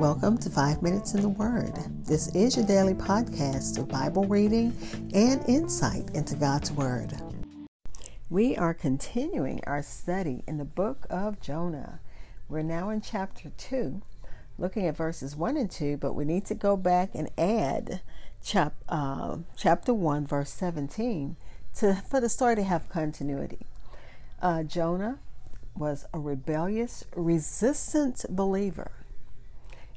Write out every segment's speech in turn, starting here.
Welcome to Five Minutes in the Word. This is your daily podcast of Bible reading and insight into God's Word. We are continuing our study in the book of Jonah. We're now in chapter 2, looking at verses 1 and 2, but we need to go back and add chap, uh, chapter 1, verse 17, to, for the story to have continuity. Uh, Jonah was a rebellious, resistant believer,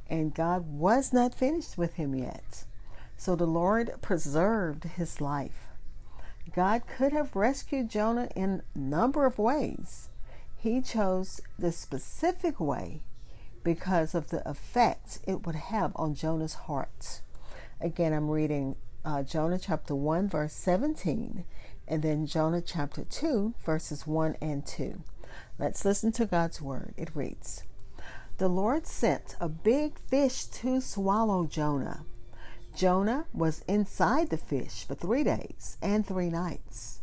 and God was not finished with him yet. So the Lord preserved his life. God could have rescued Jonah in a number of ways. He chose the specific way because of the effect it would have on Jonah's heart. Again, I'm reading uh, Jonah chapter 1, verse 17, and then Jonah chapter 2, verses 1 and 2. Let's listen to God's word. It reads The Lord sent a big fish to swallow Jonah. Jonah was inside the fish for three days and three nights.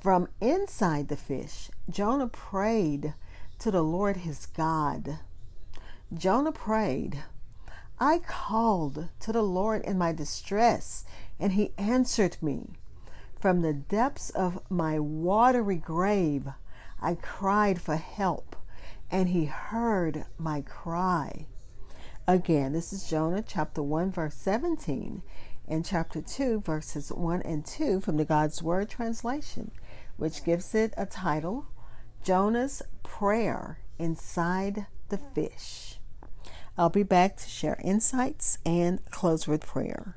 From inside the fish, Jonah prayed to the Lord his God. Jonah prayed, I called to the Lord in my distress, and he answered me. From the depths of my watery grave, I cried for help, and he heard my cry. Again, this is Jonah chapter 1, verse 17, and chapter 2, verses 1 and 2 from the God's Word translation, which gives it a title Jonah's Prayer Inside the Fish. I'll be back to share insights and close with prayer.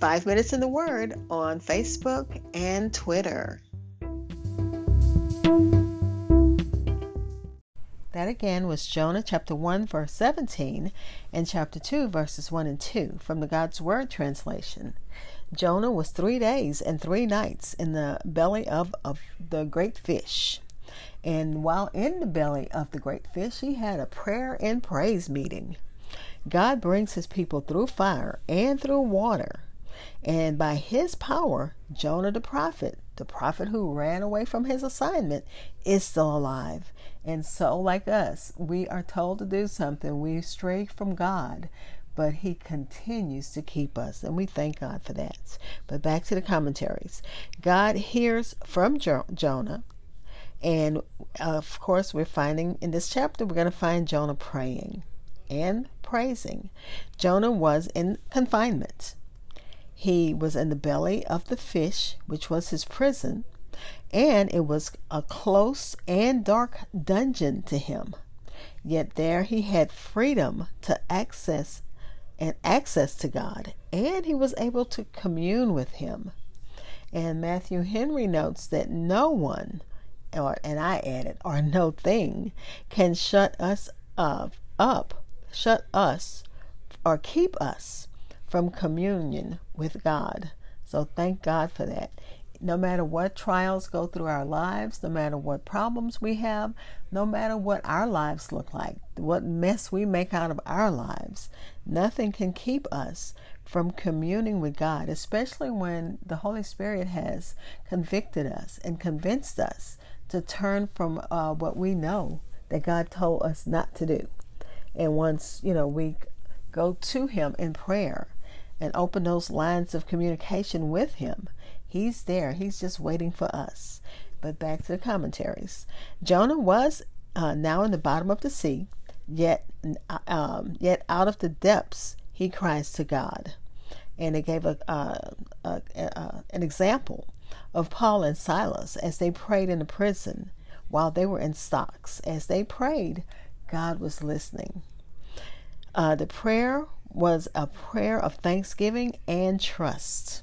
Five Minutes in the Word on Facebook and Twitter. That again was Jonah chapter 1, verse 17, and chapter 2, verses 1 and 2 from the God's Word translation. Jonah was three days and three nights in the belly of, of the great fish. And while in the belly of the great fish, he had a prayer and praise meeting. God brings his people through fire and through water. And by his power, Jonah the prophet, the prophet who ran away from his assignment, is still alive. And so, like us, we are told to do something. We stray from God, but he continues to keep us. And we thank God for that. But back to the commentaries God hears from jo- Jonah. And of course, we're finding in this chapter, we're going to find Jonah praying and praising. Jonah was in confinement. He was in the belly of the fish, which was his prison, and it was a close and dark dungeon to him. Yet there he had freedom to access and access to God, and he was able to commune with him. And Matthew Henry notes that no one, or and I added, or no thing, can shut us up, up, shut us, or keep us from communion with God. So thank God for that. No matter what trials go through our lives, no matter what problems we have, no matter what our lives look like, what mess we make out of our lives, nothing can keep us from communing with God, especially when the Holy Spirit has convicted us and convinced us to turn from uh, what we know that God told us not to do. And once, you know, we go to Him in prayer and open those lines of communication with Him. He's there. He's just waiting for us. But back to the commentaries. Jonah was uh, now in the bottom of the sea, yet uh, um, yet out of the depths he cries to God. And it gave a, uh, a, a, an example of Paul and Silas as they prayed in the prison while they were in stocks. As they prayed, God was listening. Uh, the prayer was a prayer of thanksgiving and trust.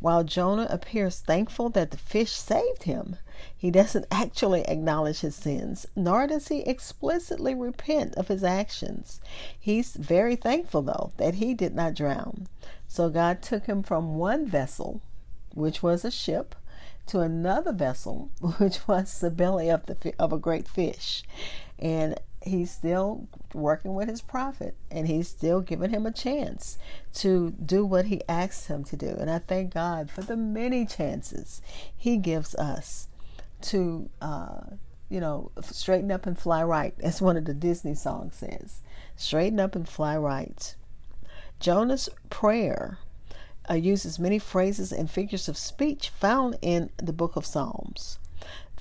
While Jonah appears thankful that the fish saved him, he doesn't actually acknowledge his sins, nor does he explicitly repent of his actions. He's very thankful, though, that he did not drown. So God took him from one vessel, which was a ship, to another vessel, which was the belly of the of a great fish, and he's still working with his prophet, and he's still giving him a chance to do what he asks him to do. And I thank God for the many chances He gives us to, uh, you know, straighten up and fly right, as one of the Disney songs says. Straighten up and fly right. Jonah's prayer uh, uses many phrases and figures of speech found in the book of Psalms.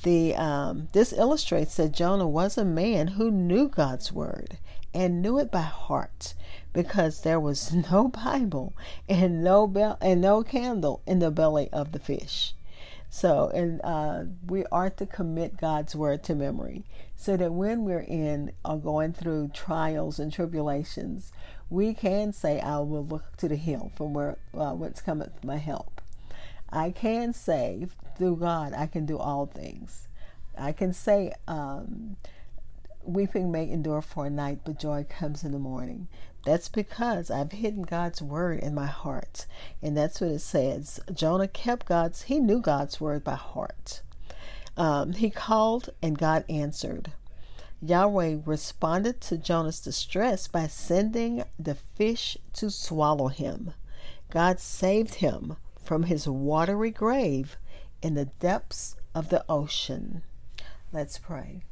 The um, this illustrates that Jonah was a man who knew God's word and knew it by heart, because there was no Bible and no bell and no candle in the belly of the fish. So, and uh, we are to commit God's word to memory so that when we're in or going through trials and tribulations, we can say, I will look to the hill from where uh, whence cometh my help. I can say, through God, I can do all things. I can say, um, weeping may endure for a night, but joy comes in the morning. That's because I've hidden God's word in my heart. And that's what it says. Jonah kept God's, he knew God's word by heart. Um, he called and God answered. Yahweh responded to Jonah's distress by sending the fish to swallow him. God saved him from his watery grave in the depths of the ocean. Let's pray.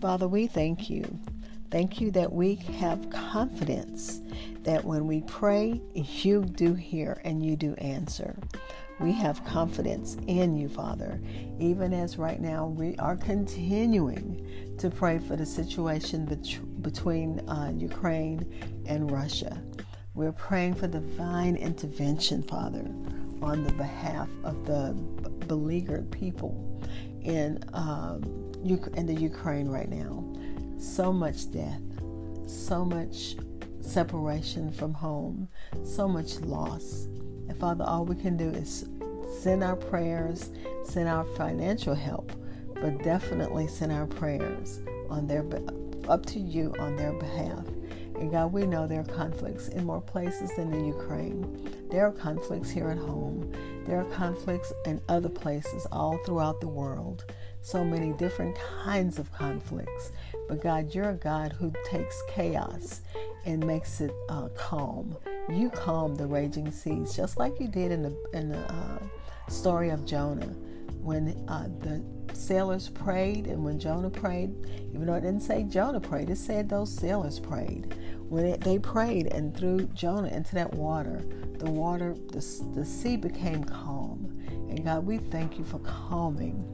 Father, we thank you Thank you that we have confidence that when we pray, you do hear and you do answer. We have confidence in you, Father, even as right now we are continuing to pray for the situation bet- between uh, Ukraine and Russia. We're praying for divine intervention, Father, on the behalf of the beleaguered people in, um, in the Ukraine right now so much death, so much separation from home, so much loss. And Father, all we can do is send our prayers, send our financial help, but definitely send our prayers on their up to you on their behalf. And God, we know there are conflicts in more places than in Ukraine. There are conflicts here at home. There are conflicts in other places all throughout the world. So many different kinds of conflicts. But God, you're a God who takes chaos and makes it uh, calm. You calm the raging seas, just like you did in the in the uh, story of Jonah, when uh, the sailors prayed, and when Jonah prayed, even though it didn't say Jonah prayed, it said those sailors prayed. When it, they prayed and threw Jonah into that water, the water, the, the sea became calm. And God, we thank you for calming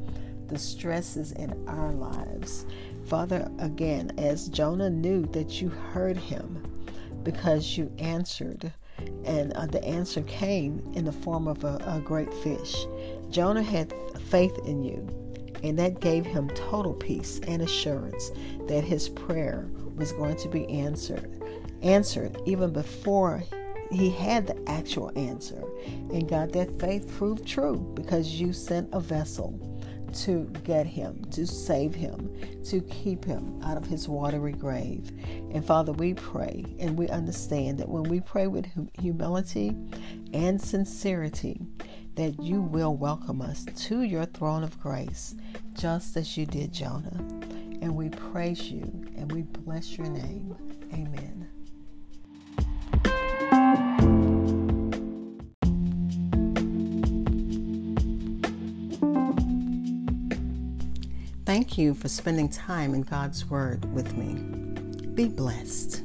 the stresses in our lives. Father, again, as Jonah knew that you heard him because you answered, and uh, the answer came in the form of a, a great fish. Jonah had faith in you, and that gave him total peace and assurance that his prayer was going to be answered. Answered even before he had the actual answer. And God, that faith proved true because you sent a vessel to get him, to save him, to keep him out of his watery grave. And Father, we pray and we understand that when we pray with humility and sincerity, that you will welcome us to your throne of grace, just as you did Jonah. And we praise you and we bless your name. Amen. Thank you for spending time in God's Word with me. Be blessed.